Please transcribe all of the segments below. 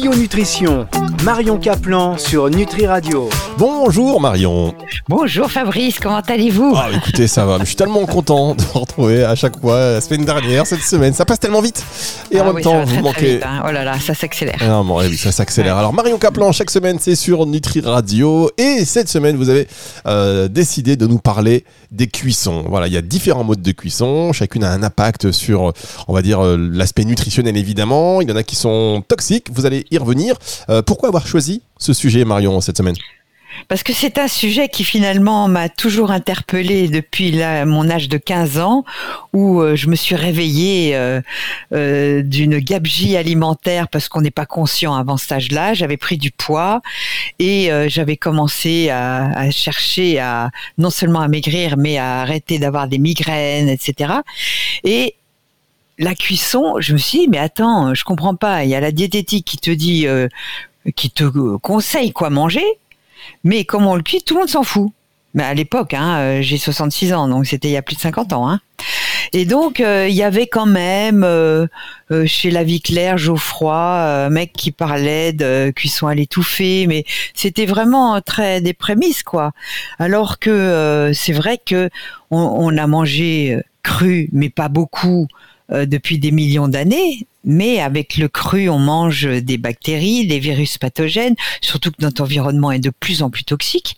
Bio Nutrition. Marion Caplan sur Nutri Radio. Bonjour Marion. Bonjour Fabrice, comment allez-vous Ah écoutez, ça va. Je suis tellement content de vous retrouver à chaque fois, la semaine dernière, cette semaine. Ça passe tellement vite. Et en Ah même oui, temps, vous très, très manquez. vite, hein. Oh là là, ça s'accélère. Ah, bon, oui, ça s'accélère. Alors Marion Caplan, chaque semaine, c'est sur Nutri Radio. Et cette semaine, vous avez euh, décidé de nous parler des cuissons. Voilà, il y a différents modes de cuisson. Chacune a un impact sur, on va dire, euh, l'aspect nutritionnel évidemment. Il y en a qui sont toxiques. Vous allez y revenir. Euh, pourquoi avoir choisi ce sujet, Marion, cette semaine Parce que c'est un sujet qui finalement m'a toujours interpellée depuis là, mon âge de 15 ans, où euh, je me suis réveillée euh, euh, d'une gabegie alimentaire parce qu'on n'est pas conscient avant cet âge-là. J'avais pris du poids et j'avais commencé à, chercher à non seulement à maigrir, mais à arrêter d'avoir des migraines, etc. Et la cuisson, je me suis dit, mais attends, je comprends pas. Il y a la diététique qui te dit, qui te conseille quoi manger, mais comment on le cuit, tout le monde s'en fout. Mais à l'époque, hein, euh, j'ai 66 ans, donc c'était il y a plus de 50 ans. Hein. Et donc, euh, il y avait quand même euh, chez La Vie Claire, Geoffroy, un mec qui parlait de cuisson à l'étouffée, mais c'était vraiment très des prémices, quoi. Alors que c'est vrai que on, a mangé cru, mais pas beaucoup, depuis des millions d'années. Mais avec le cru, on mange des bactéries, des virus pathogènes, surtout que notre environnement est de plus en plus toxique.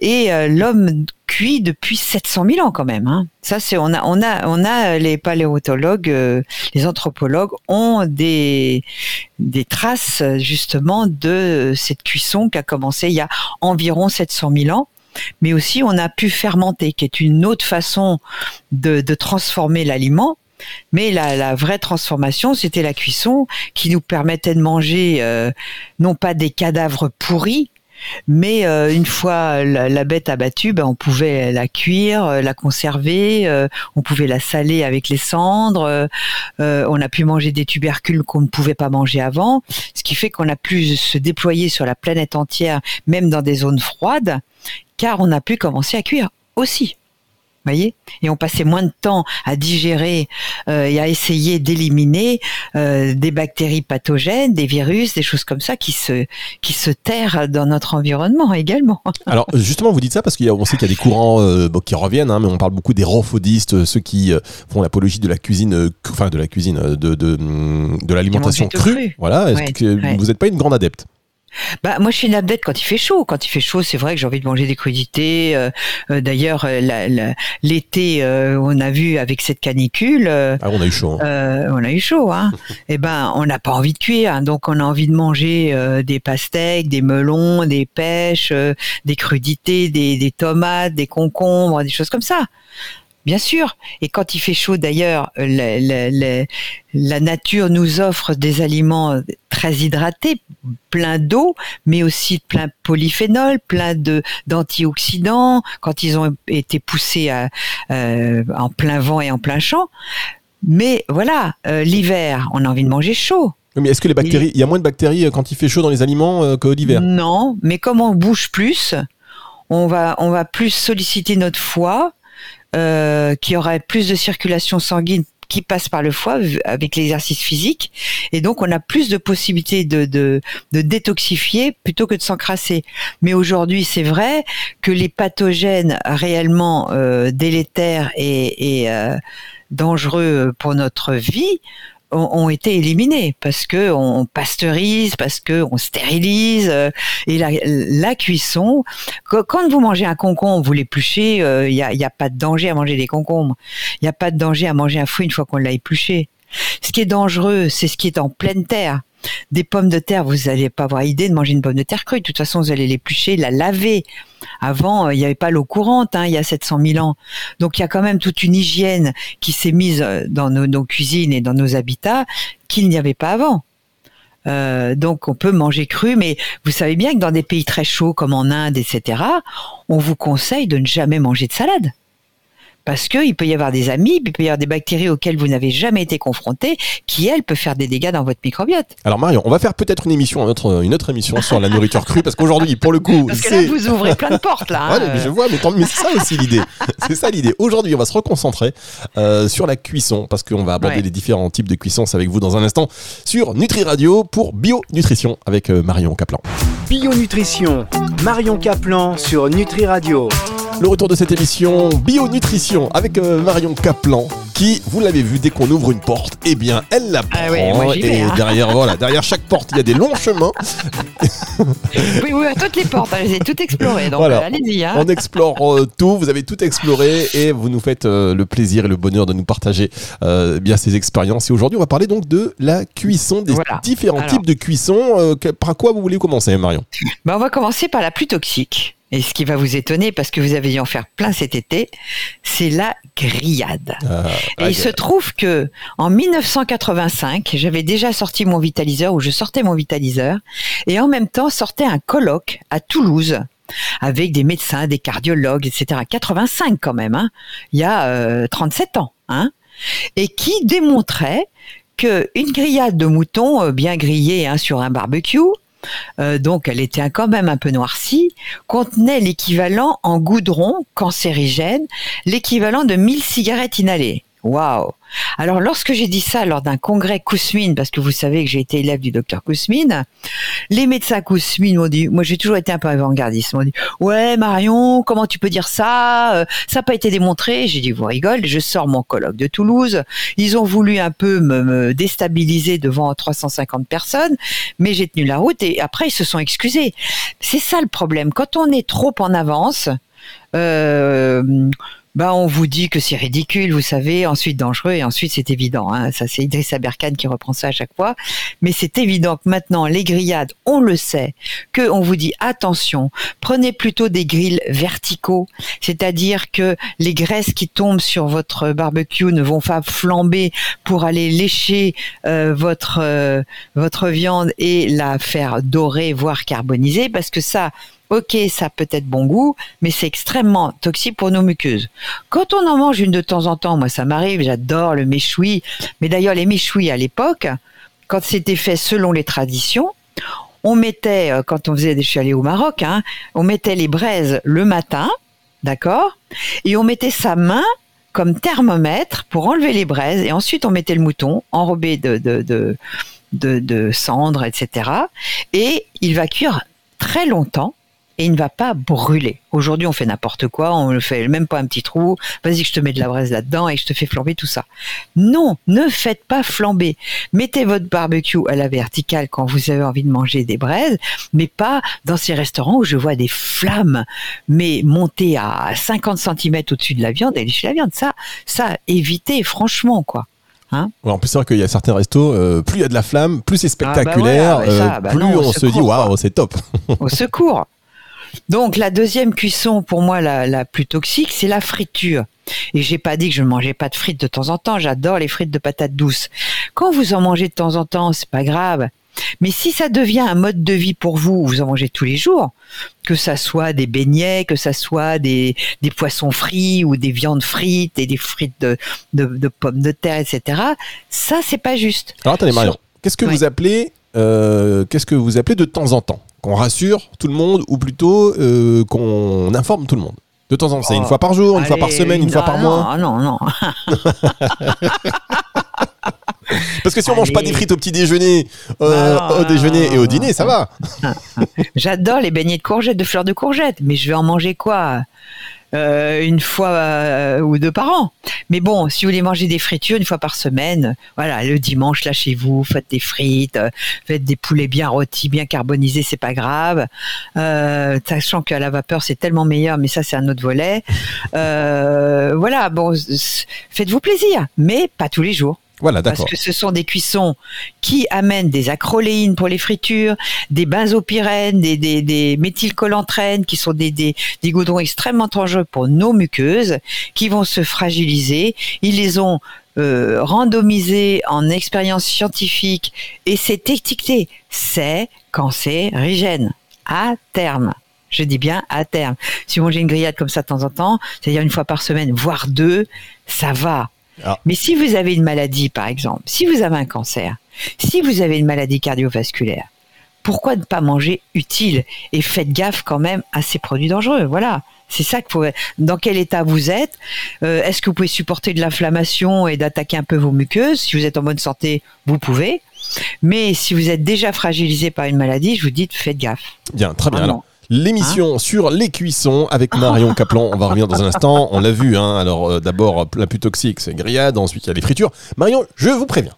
Et euh, l'homme cuit depuis 700 000 ans quand même. Hein. Ça, c'est on a, on a, on a les paléontologues, euh, les anthropologues ont des des traces justement de cette cuisson qui a commencé il y a environ 700 000 ans. Mais aussi, on a pu fermenter, qui est une autre façon de, de transformer l'aliment. Mais la, vraie transformation, c'était la cuisson qui nous permettait de manger euh, non pas des cadavres pourris, mais euh, une fois la, bête abattue, ben, on pouvait la cuire, euh, la conserver, on pouvait la saler avec les cendres, on a pu manger des tubercules qu'on ne pouvait pas manger avant, ce qui fait qu'on a pu se déployer sur la planète entière, même dans des zones froides, car on a pu commencer à cuire aussi voyez et on passait moins de temps à digérer euh, et à essayer d'éliminer euh, des bactéries pathogènes, des virus, des choses comme ça qui se qui se terrent dans notre environnement également. Alors justement, vous dites ça parce qu'on sait qu'il y a des courants euh, qui reviennent, hein, mais on parle beaucoup des raufodistes, ceux qui font l'apologie de la cuisine, enfin de la cuisine, de de, de l'alimentation crue. Cru. Voilà. Est-ce Ouais, que ouais. vous n'êtes pas une grande adepte? Bah moi je suis une adepte quand il fait chaud. Quand il fait chaud, c'est vrai que j'ai envie de manger des crudités. Euh, euh, D'ailleurs, euh, l'été, euh, on a vu avec cette canicule, euh, Ah, on a eu chaud. hein. euh, on a eu chaud. Hein. Eh ben, on n'a pas envie de cuire, hein. donc on a envie de manger euh, des pastèques, des melons, des pêches, euh, des crudités, des, des tomates, des concombres, des choses comme ça. Bien sûr. Et quand il fait chaud, d'ailleurs, euh, la, la- la- la nature nous offre des aliments très hydratés, plein d'eau, mais aussi plein de polyphénol, plein de d'antioxydants. Quand ils ont été poussés à, euh, en plein vent et en plein champ. Mais voilà, euh, l'hiver, on a envie de manger chaud. Mais est-ce que les bactéries, il y a moins de bactéries euh, quand il fait chaud dans les aliments euh, que l'hiver? Non, mais comme on bouge plus, on va, on va plus solliciter notre foie, euh, qui aurait plus de circulation sanguine qui passe par le foie avec l'exercice physique, et donc on a plus de possibilités de, de, de détoxifier plutôt que de s'encrasser. Mais aujourd'hui, c'est vrai que les pathogènes réellement euh, délétères et, et euh, dangereux pour notre vie ont, ont été éliminés parce que on pasteurise, parce que on stérilise euh, et la, la cuisson. Quand vous mangez un concombre, vous l'épluchez, il n'y a, y a pas de danger à manger des concombres. Il n'y a pas de danger à manger un fruit une fois qu'on l'a épluché. Ce qui est dangereux, c'est ce qui est en pleine terre. Des pommes de terre, vous n'allez pas avoir idée de manger une pomme de terre crue. De toute façon, vous allez l'éplucher, la laver. Avant, euh, il n'y avait pas l'eau courante, hein, il y a 700 000 ans. Donc, il y a quand même toute une hygiène qui s'est mise euh, dans nos, cuisines et dans nos habitats qu'il n'y avait pas avant. Euh, donc, on peut manger cru, mais vous savez bien que dans des pays très chauds comme en Inde, etc., on vous conseille de ne jamais manger de salade parce qu'il peut y avoir des amibes, il peut y avoir des bactéries auxquelles vous n'avez jamais été confronté, qui elles peuvent faire des dégâts dans votre microbiote. Alors Marion, on va faire peut-être une émission, une autre, une autre émission sur la nourriture crue, parce qu'aujourd'hui, pour le coup, parce que là vous ouvrez plein de portes là. Ouais, mais je vois, mais, mais c'est ça aussi l'idée. C'est ça l'idée. Aujourd'hui, on va se reconcentrer euh, sur la cuisson, parce qu'on va aborder les différents types de cuisson avec vous dans un instant sur Nutri Radio pour Bio Nutrition avec euh, Marion Caplan. Bio Nutrition, Marion Caplan sur Nutri Radio. Le retour de cette émission Bio Nutrition avec euh, Marion Caplan qui, vous l'avez vu, dès qu'on ouvre une porte, eh bien, elle la ah prend. et hein. derrière, voilà, derrière chaque porte, il y a des longs chemins. oui, oui, toutes les portes, hein, tout exploré. Donc voilà. allez-y. Hein. On explore euh, tout, vous avez tout exploré et vous nous faites euh, le plaisir et le bonheur de nous partager bien ces expériences. Et aujourd'hui, on va parler donc de la cuisson, des différents types de cuisson. par quoi vous voulez commencer, Marion? Ben, On va commencer par la plus toxique. Et ce qui va vous étonner, parce que vous avez dû en faire plein cet été, c'est la grillade. Ah, et il se trouve que en 1985, j'avais déjà sorti mon vitaliseur, ou je sortais mon vitaliseur, et en même temps sortait un colloque à Toulouse avec des médecins, des cardiologues, etc. 85 quand même, hein, il y a 37 euh, ans, hein, et qui démontrait que une grillade de mouton euh, bien grillée hein, sur un barbecue euh, donc elle était quand même un peu noircie, contenait l'équivalent en goudron cancérigène, l'équivalent de 1000 cigarettes inhalées. Waouh Alors lorsque j'ai dit ça lors d'un congrès Kousmine, parce que vous savez que j'ai été élève du docteur Kousmine, les médecins Kousmine m'ont dit, moi j'ai toujours été un peu avant-gardiste, m'ont dit, ouais Marion, comment tu peux dire ça euh, Ça n'a pas été démontré. J'ai dit, vous rigolez, je sors mon colloque de Toulouse. Ils ont voulu un peu me, me déstabiliser devant 350 personnes, mais j'ai tenu la route et après ils se sont excusés. C'est ça le problème. Quand on est trop en avance, euh, bah, on vous dit que c'est ridicule, vous savez, ensuite dangereux et ensuite c'est évident. Hein. Ça, c'est Idriss Aberkan qui reprend ça à chaque fois. Mais c'est évident que maintenant, les grillades, on le sait, que on vous dit attention, prenez plutôt des grilles verticaux, c'est-à-dire que les graisses qui tombent sur votre barbecue ne vont pas flamber pour aller lécher euh, votre euh, votre viande et la faire dorer, voire carboniser, parce que ça, ok, ça peut être bon goût, mais c'est extrêmement toxique pour nos muqueuses. Quand on en mange une de temps en temps, moi ça m'arrive, j'adore le méchoui, mais d'ailleurs les méchouis à l'époque, quand c'était fait selon les traditions, on mettait, euh, quand on faisait, suis allée au Maroc, hein, on mettait les braises le matin, d'accord, et on mettait sa main comme thermomètre pour enlever les braises, et ensuite on mettait le mouton enrobé de cendres, etc. Et il va cuire très longtemps et il ne va pas brûler. Aujourd'hui, on fait n'importe quoi, on ne fait même pas un petit trou. Vas-y, je te mets de la braise là-dedans et je te fais flamber tout ça. Non, ne faites pas flamber. Mettez votre barbecue à la verticale quand vous avez envie de manger des braises, mais pas dans ces restaurants où je vois des flammes, mais montées à 50 cm au-dessus de la viande et lécher la viande. Ça, ça, évitez, franchement, quoi. Hein en plus, c'est vrai qu'il y a certains restos, euh, plus il y a de la flamme, plus c'est spectaculaire, ah bah euh, bah plus on se dit waouh, c'est top. au secours. Donc la deuxième cuisson pour moi la, plus toxique, c'est la friture. Et j'ai pas dit que je ne mangeais pas de frites de temps en temps. J'adore les frites de patates douces. Quand vous en mangez de temps en temps, c'est pas grave. Mais si ça devient un mode de vie pour vous, vous en mangez tous les jours, que ça soit des beignets, que ça soit des, poissons frits ou des viandes frites et des frites de, pommes de terre, etc. Ça, c'est pas juste. Alors attendez Marion, qu'est-ce que vous appelez euh, qu'est-ce que vous appelez de temps en temps? Qu'on rassure tout le monde ou plutôt euh, qu'on informe tout le monde. De temps en temps, c'est une oh, fois par jour, une fois par semaine, une fois par mois. Non, non, non. Parce que si on mange pas des frites au petit déjeuner, euh, au déjeuner et au dîner, ça va. J'adore les beignets de courgettes, de fleurs de courgettes, mais je vais en manger quoi? Euh, une fois euh, ou deux par an. Mais bon, si vous voulez manger des fritures une fois par semaine, voilà, le dimanche là chez vous, faites des frites, euh, faites des poulets bien rôtis, bien carbonisés, c'est pas grave. sachant qu'à la vapeur c'est tellement meilleur, mais ça c'est un autre volet. voilà, bon, faites-vous plaisir, mais pas tous les jours. Voilà, Parce que ce sont des cuissons qui amènent des acroléines pour les fritures, des benzopyrènes, des, des, des méthylcolantrènes, qui sont des, des, des goudrons extrêmement dangereux pour nos muqueuses, qui vont se fragiliser. Ils les ont euh, randomisés en expérience scientifique et c'est étiqueté. C'est cancérigène à terme. Je dis bien à terme. Si vous mangez une grillade comme ça de temps en temps, c'est-à-dire une fois par semaine, voire deux, ça va. Ah. Mais si vous avez une maladie, par exemple, si vous avez un cancer, si vous avez une maladie cardiovasculaire, pourquoi ne pas manger utile Et faites gaffe quand même à ces produits dangereux. Voilà. C'est ça qu'il faut. Dans quel état vous êtes Euh, Est-ce que vous pouvez supporter de l'inflammation et d'attaquer un peu vos muqueuses? Si vous êtes en bonne santé, vous pouvez. Mais si vous êtes déjà fragilisé par une maladie, je vous dis faites gaffe. Bien, très bien. Vraiment. Alors, l'émission sur les cuissons avec Marion Caplan, on va revenir dans un instant. On l'a vu, hein. alors euh, d'abord, la plus toxique, c'est grillade, ensuite il y a les fritures. Marion, je vous préviens.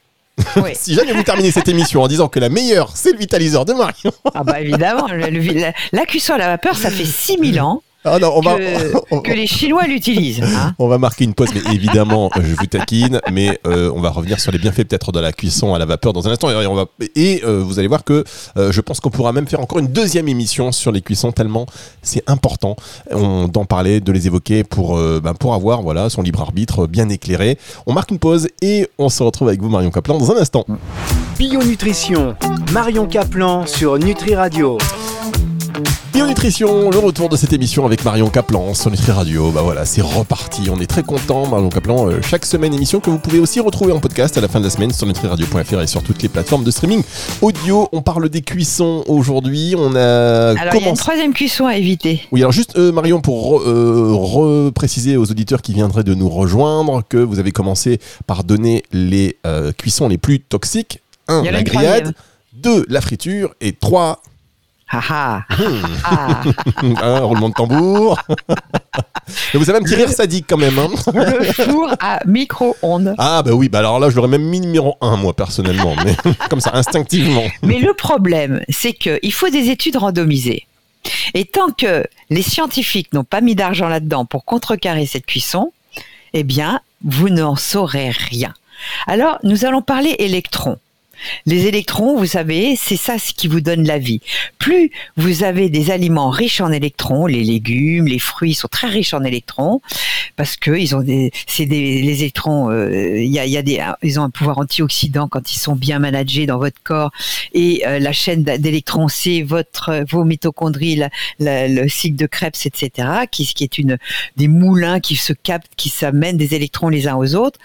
Oui. Si jamais vous terminez cette émission en disant que la meilleure, c'est le vitaliseur de Marion. Ah bah évidemment, le- le- la, la cuisson à la vapeur, ça fait 6000 ans Ah non, on va, que, on, que les Chinois l'utilisent. hein. on va marquer une pause, mais évidemment, euh, je vous taquine, mais euh, on va revenir sur les bienfaits peut-être de la cuisson à la vapeur dans un instant. Et, on va, et euh, vous allez voir que euh, je pense qu'on pourra même faire encore une deuxième émission sur les cuissons, tellement c'est important d'en parler, de les évoquer pour, euh, ben, pour avoir voilà, son libre arbitre bien éclairé. On marque une pause et on se retrouve avec vous, Marion Caplan, dans un instant. Bio Nutrition, Marion Caplan sur Nutri Radio. Nutrition, le retour de cette émission avec Marion Caplan sur Nutri Radio. Bah voilà, c'est reparti. On est très content, Marion Caplan. euh, chaque semaine émission que vous pouvez aussi retrouver en podcast à la fin de la semaine sur nutriradio.fr et sur toutes les plateformes de streaming audio. On parle des cuissons aujourd'hui. On a Alors y a une troisième cuisson à éviter. Oui, alors juste euh, Marion pour euh, repréciser aux auditeurs qui viendraient de nous rejoindre que vous avez commencé par donner les euh, cuissons les plus toxiques. 1. Il y en a La grillade. troisième. 2. La friture. Et 3. Ah ah, ah. un roulement de tambour. Mais vous avez un petit rire sadique quand même. hein. Le four à micro-ondes. Ah bah oui, bah alors là je l'aurais même mis numéro 1 moi personnellement, mais comme ça instinctivement. Mais le problème, c'est qu'il faut des études randomisées. Et tant que les scientifiques n'ont pas mis d'argent là-dedans pour contrecarrer cette cuisson, eh bien, vous n'en saurez rien. Alors, nous allons parler électrons. Les électrons, vous savez, c'est ça ce qui vous donne la vie. Plus vous avez des aliments riches en électrons, les légumes, les fruits sont très riches en électrons parce que ils ont des, c'est des, les électrons, euh, il y a, y a des, ils ont un pouvoir antioxydant quand ils sont bien managés dans votre corps et euh, la chaîne d'électrons, c'est votre vos mitochondries, le cycle de Krebs, etc., qui, qui est une des moulins qui se captent, qui s'amènent des électrons les uns aux autres.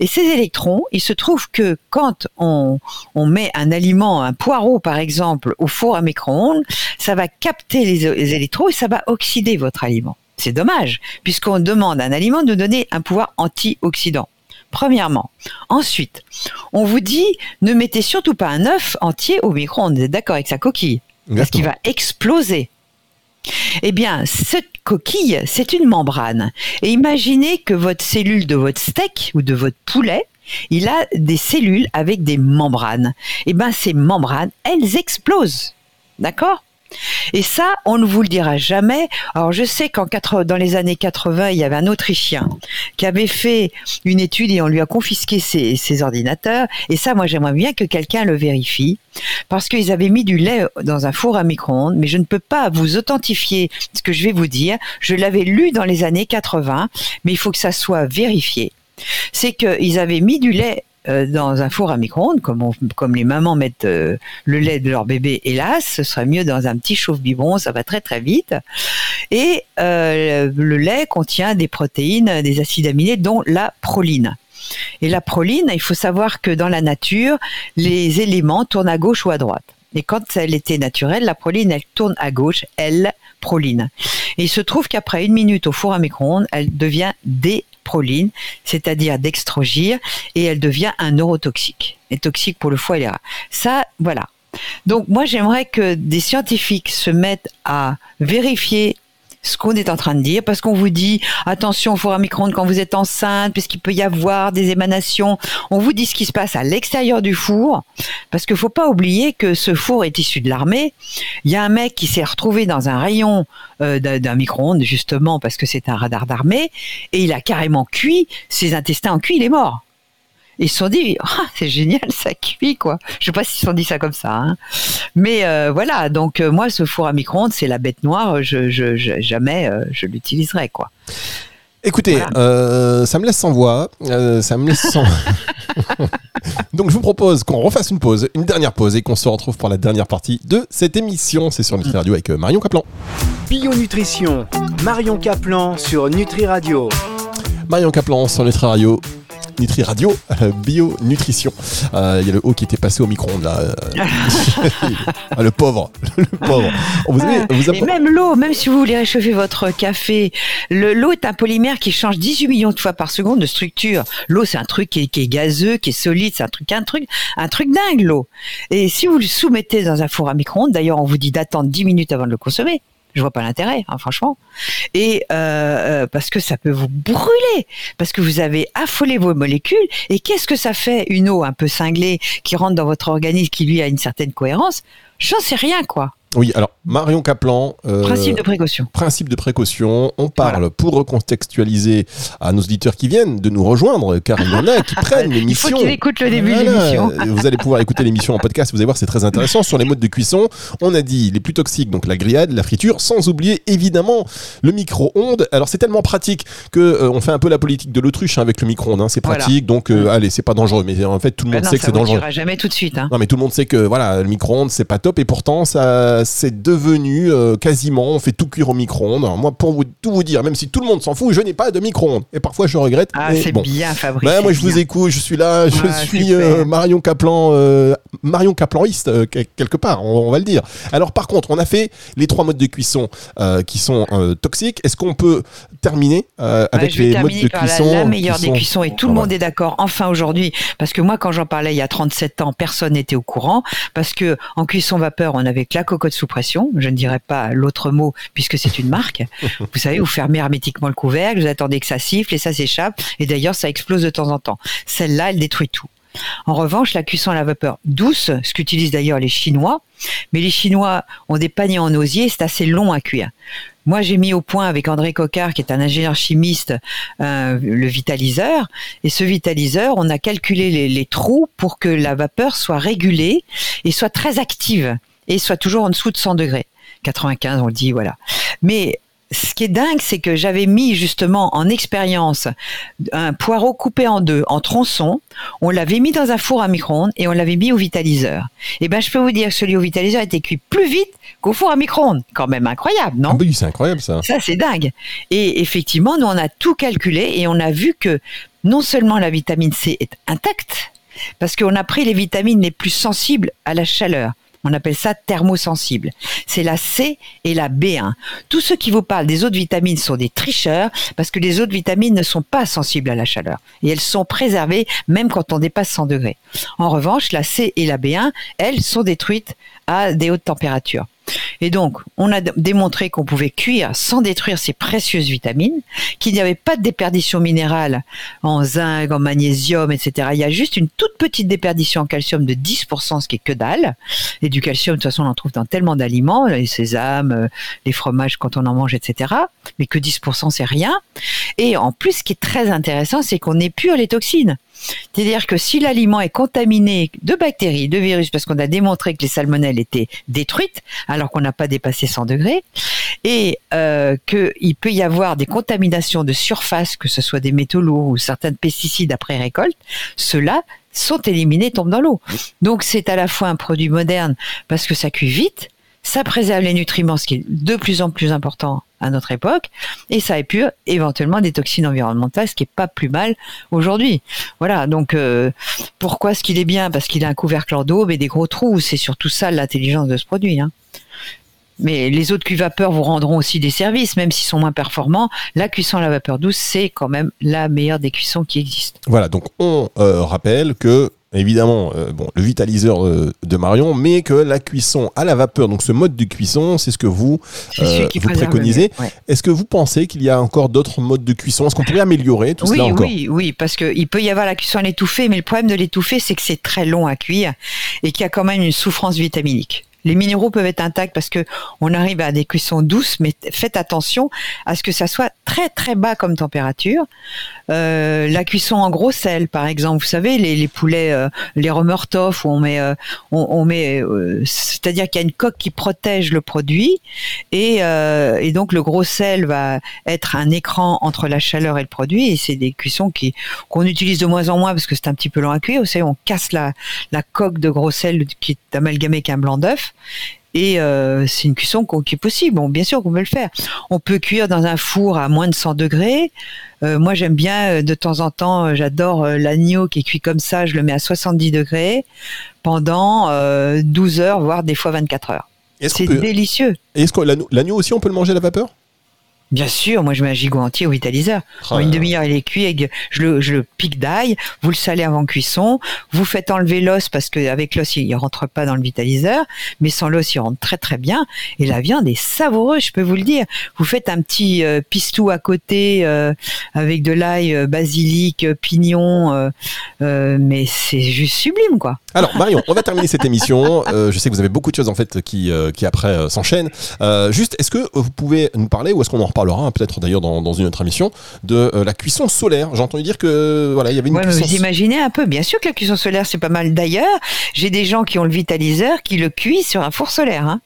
Et ces électrons, il se trouve que quand on on met un aliment, un poireau par exemple, au four à micro-ondes, ça va capter les, les électrons et ça va oxyder votre aliment. C'est dommage, puisqu'on demande à un aliment de donner un pouvoir antioxydant. Premièrement. Ensuite, on vous dit ne mettez surtout pas un œuf entier au micro-ondes. Vous êtes d'accord avec sa coquille? Parce qu'il va exploser. Eh bien, cette coquille, c'est une membrane. Et imaginez que votre cellule de votre steak ou de votre poulet, il a des cellules avec des membranes. Eh bien, ces membranes, elles explosent. D'accord? Et ça, on ne vous le dira jamais. Alors, je sais qu'en dans les années 80, il y avait un Autrichien qui avait fait une étude et on lui a confisqué ses ordinateurs. Et ça, moi, j'aimerais bien que quelqu'un le vérifie parce qu'ils avaient mis du lait dans un four à micro-ondes, mais je ne peux pas vous authentifier ce que je vais vous dire. Je l'avais lu dans les années 80, mais il faut que ça soit vérifié. C'est qu'ils avaient mis du lait euh, dans un four à micro-ondes, comme, les mamans mettent euh, le lait de leur bébé, hélas, ce serait mieux dans un petit chauffe-biberon, ça va très très vite. Et euh, le lait contient des protéines, des acides aminés, dont la proline. Et la proline, il faut savoir que dans la nature, les éléments tournent à gauche ou à droite. Et quand elle était naturelle, la proline, elle tourne à gauche, elle, proline. Et il se trouve qu'après une minute au four à micro-ondes, elle devient déproline, c'est-à-dire d'extrogir, et elle devient un neurotoxique. Et toxique pour le foie et les reins. Ça, voilà. Donc moi, j'aimerais que des scientifiques se mettent à vérifier ce qu'on est en train de dire, parce qu'on vous dit attention au four à micro-ondes quand vous êtes enceinte, parce qu'il peut y avoir des émanations. On vous dit ce qui se passe à l'extérieur du four, parce qu'il faut pas oublier que ce four est issu de l'armée. Il y a un mec qui s'est retrouvé dans un rayon euh, d'un micro-ondes justement parce que c'est un radar d'armée, et il a carrément cuit ses intestins en cuit, il est mort. Ils se sont dit, Ah, c'est génial, ça cuit quoi. Je sais pas s'ils se sont dit ça comme ça, hein. mais euh, voilà. Donc euh, moi, ce four à micro-ondes, c'est la bête noire. Je, je, je- jamais euh, je l'utiliserai quoi. Écoutez, Voilà. euh, ça me laisse sans voix, euh, ça me laisse sans. Donc je vous propose qu'on refasse une pause, une dernière pause et qu'on se retrouve pour la dernière partie de cette émission. C'est sur Nutri Radio avec Marion Caplan. Bio Nutrition, Marion Caplan sur Nutri Radio. Marion Caplan sur Nutri Radio. Nutri Radio, euh, Bio Nutrition. Euh, Il y a le haut qui était passé au micro-ondes là. euh. Ah, le pauvre, le pauvre. Vous avez, vous Et même l'eau, même si vous voulez réchauffer votre café, le- l'eau est un polymère qui change 18 millions de fois par seconde de structure. L'eau, c'est un truc qui est, qui est gazeux, qui est solide, c'est un truc, un truc, un truc dingue, l'eau. Et si vous le soumettez dans un four à micro-ondes, d'ailleurs, on vous dit d'attendre 10 minutes avant de le consommer. Je vois pas l'intérêt, hein, franchement. Et euh, euh, parce que ça peut vous brûler, parce que vous avez affolé vos molécules. Et qu'est-ce que ça fait une eau un peu cinglée qui rentre dans votre organisme, qui lui a une certaine cohérence? J'en sais rien, quoi. Oui, alors Marion Caplan. euh, Principe de précaution. principe de précaution. On parle pour recontextualiser à nos auditeurs qui viennent de nous rejoindre, car il y en a qui prennent Il l'émission. faut qu'il écoute le début de l'émission. Vous allez pouvoir écouter l'émission en podcast, vous allez voir, c'est très intéressant. Sur les modes de cuisson, on a dit les plus toxiques, donc la grillade, la friture, sans oublier évidemment le micro-ondes. Alors c'est tellement pratique que euh, on fait un peu la politique de l'autruche hein, avec le micro-ondes. hein. C'est Voilà. pratique, donc euh, allez, c'est pas dangereux. Mais en fait, tout le Ben monde non, sait que ça c'est dangereux. tuera jamais tout de suite. Hein. Non mais tout le monde sait que voilà le micro-ondes c'est pas top et pourtant ça c'est devenu euh, quasiment on fait tout cuire au micro-ondes. Moi pour vous tout vous dire même si tout le monde s'en fout je n'ai pas de micro-ondes et parfois je regrette. Ah, c'est bon. bien, Fabrice. Bah, moi je vous écoute, je suis là, je Ah, suis super. euh, Marion Caplan, euh, Marion Caplaniste quel- quelque part, on, on va le dire. Alors par contre, on a fait les trois modes de cuisson qui sont toxiques. Est-ce qu'on peut terminer euh, avec je vais les modes de par la- cuisson la, qui meilleure des sont- cuissons et tout le ouais. monde est d'accord enfin aujourd'hui parce que moi quand j'en parlais il y a 37 ans personne n'était au courant parce que en cuisson vapeur on avait que la cocotte sous pression je ne dirais pas l'autre mot puisque c'est une marque vous savez vous fermez hermétiquement le couvercle vous attendez que ça siffle et ça s'échappe et d'ailleurs ça explose de temps en temps celle-là elle détruit tout en revanche, la cuisson à la vapeur douce, ce qu'utilisent d'ailleurs les Chinois, mais les Chinois ont des paniers en osier, c'est assez long à cuire. Moi, j'ai mis au point avec André Cocard, qui est un ingénieur chimiste, euh, le vitaliseur. Et ce vitaliseur, on a calculé les, les trous pour que la vapeur soit régulée et soit très active et soit toujours en dessous de 100 degrés. 95, on le dit, voilà. Mais ce qui est dingue, c'est que j'avais mis justement en expérience un poireau coupé en deux, en tronçons. On l'avait mis dans un four à micro-ondes et on l'avait mis au vitaliseur. Et ben, je peux vous dire que celui au vitaliseur était cuit plus vite qu'au four à micro-ondes. Quand même incroyable, non? Ah oui, c'est incroyable ça. ça, c'est dingue. Et effectivement, nous, on a tout calculé et on a vu que non seulement la vitamine C est intacte, parce qu'on a pris les vitamines les plus sensibles à la chaleur. On appelle ça thermosensible. C'est la C et la B1. Tous ceux qui vous parlent des autres vitamines sont des tricheurs parce que les autres vitamines ne sont pas sensibles à la chaleur et elles sont préservées même quand on dépasse 100 degrés. En revanche, la C et la B1, elles sont détruites à des hautes températures. Et donc, on a démontré qu'on pouvait cuire sans détruire ces précieuses vitamines, qu'il n'y avait pas de déperdition minérale en zinc, en magnésium, etc. Il y a juste une toute petite déperdition en calcium de 10%, ce qui est que dalle. Et du calcium, de toute façon, on en trouve dans tellement d'aliments, les sésames, euh, les fromages quand on en mange, etc. Mais que 10%, c'est rien. Et en plus, ce qui est très intéressant, c'est qu'on épure les toxines. C'est-à-dire que si l'aliment est contaminé de bactéries, de virus, parce qu'on a démontré que les salmonelles étaient détruites, alors qu'on n'a pas dépassé 100 degrés, et euh, qu'il peut y avoir des contaminations de surface, que ce soit des métaux lourds ou certains pesticides après récolte, ceux-là sont éliminés, tombent dans l'eau. Donc c'est à la fois un produit moderne parce que ça cuit vite, ça préserve les nutriments, ce qui est de plus en plus important à notre époque, et ça épure éventuellement des toxines environnementales, ce qui est pas plus mal aujourd'hui. Voilà, donc euh, pourquoi est-ce qu'il est bien? Parce qu'il a un couvercle daube et des gros trous, c'est surtout ça l'intelligence de ce produit. Hein. Mais les autres cuits vapeur vous rendront aussi des services, même s'ils sont moins performants. La cuisson à la vapeur douce, c'est quand même la meilleure des cuissons qui existent. Voilà, donc on euh, rappelle que évidemment euh, bon le vitaliseur euh, de Marion, mais que la cuisson à la vapeur, donc ce mode de cuisson, c'est ce que vous euh, vous préconisez. ouais. Est-ce que vous pensez qu'il y a encore d'autres modes de cuisson? Est-ce qu'on pourrait améliorer tout oui, cela encore? oui, oui, parce qu'il peut y avoir la cuisson à l'étouffée, mais le problème de l'étouffer, c'est que c'est très long à cuire et qu'il y a quand même une souffrance vitaminique. Les minéraux peuvent être intacts parce que on arrive à des cuissons douces, mais faites attention à ce que ça soit très très bas comme température. Euh, la cuisson en gros sel, par exemple, vous savez, les, poulets, euh, les remertoff, où on met, euh, on, met, c'est-à-dire qu'il y a une coque qui protège le produit, et, et, donc le gros sel va être un écran entre la chaleur et le produit, et c'est des cuissons qui qu'on utilise de moins en moins parce que c'est un petit peu lent à cuire. Vous savez, on casse la, la coque de gros sel qui est amalgamée avec un blanc d'œuf, et euh, c'est une cuisson qui est possible. Bon, bien sûr qu'on peut le faire. On peut cuire dans un four à moins de 100 degrés. Euh, moi, j'aime bien euh, de temps en temps, j'adore l'agneau qui est cuit comme ça. Je le mets à 70 degrés pendant 12 heures, voire des fois 24 heures. C'est délicieux. Est-ce que l'agneau aussi, on peut le manger à la vapeur? Bien sûr, moi je mets un gigot entier au vitaliseur. En une demi-heure, il est cuit. Je le, je le pique d'ail. Vous le salez avant cuisson. Vous faites enlever l'os parce qu'avec l'os, il, ne rentre pas dans le vitaliseur. Mais sans l'os, il rentre très très bien. Et la viande est savoureuse, je peux vous le dire. Vous faites un petit euh, pistou à côté euh, avec de l'ail, euh, basilic, pignon. mais c'est juste sublime, quoi. Alors Marion, on va terminer cette émission. je sais que vous avez beaucoup de choses en fait qui, qui après s'enchaînent. juste, est-ce que vous pouvez nous parler ou est-ce qu'on en reparle parlera peut-être d'ailleurs dans, une autre émission, de euh, la cuisson solaire? J'ai entendu dire que voilà, il y avait une ouais, Vous imaginez un peu, bien sûr que la cuisson solaire c'est pas mal. D'ailleurs, j'ai des gens qui ont le vitaliseur qui le cuisent sur un four solaire. Hein.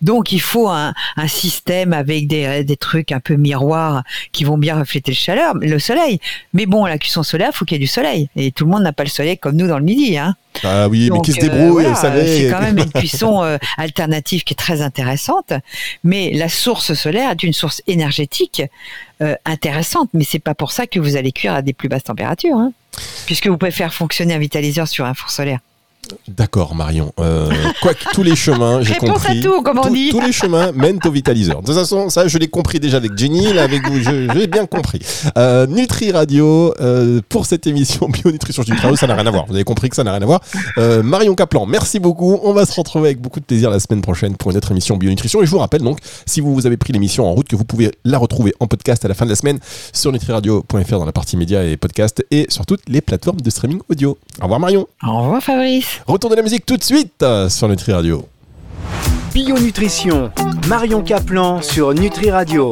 Donc il faut un, système avec des, des, trucs un peu miroirs qui vont bien refléter le chaleur, le soleil. Mais bon, la cuisson solaire, faut qu'il y ait du soleil. Et tout le monde n'a pas le soleil comme nous dans le midi. Hein. Ah oui, mais qui se euh, débrouille, vous savez. C'est quand même une cuisson euh, alternative qui est très intéressante. Mais la source solaire est une source énergétique euh, intéressante. Mais c'est pas pour ça que vous allez cuire à des plus basses températures. Hein. puisque vous pouvez faire fonctionner un vitaliseur sur un four solaire. D'accord, Marion. Euh, quoi que tous les chemins, j'ai compris. à tout, comme on dit. Tous les chemins mènent au vitaliseur. De toute façon, ça, je l'ai compris déjà avec Jenny, là, avec vous, j'ai bien compris. Euh, Nutri Radio, euh, pour cette émission Bio-Nutrition Nutri ça n'a rien à voir. Vous avez compris que ça n'a rien à voir. Euh, Marion Caplan, merci beaucoup. On va se retrouver avec beaucoup de plaisir la semaine prochaine pour une autre émission Bio-Nutrition. Et je vous rappelle donc, si vous, vous avez pris l'émission en route, que vous pouvez la retrouver en podcast à la fin de la semaine sur nutriradio.fr dans la partie médias et podcast et sur toutes les plateformes de streaming audio. Au revoir Marion. Au revoir Fabrice. Retour de la musique tout de suite euh, sur Nutri Radio. Bio Nutrition, Marion Caplan sur Nutri Radio.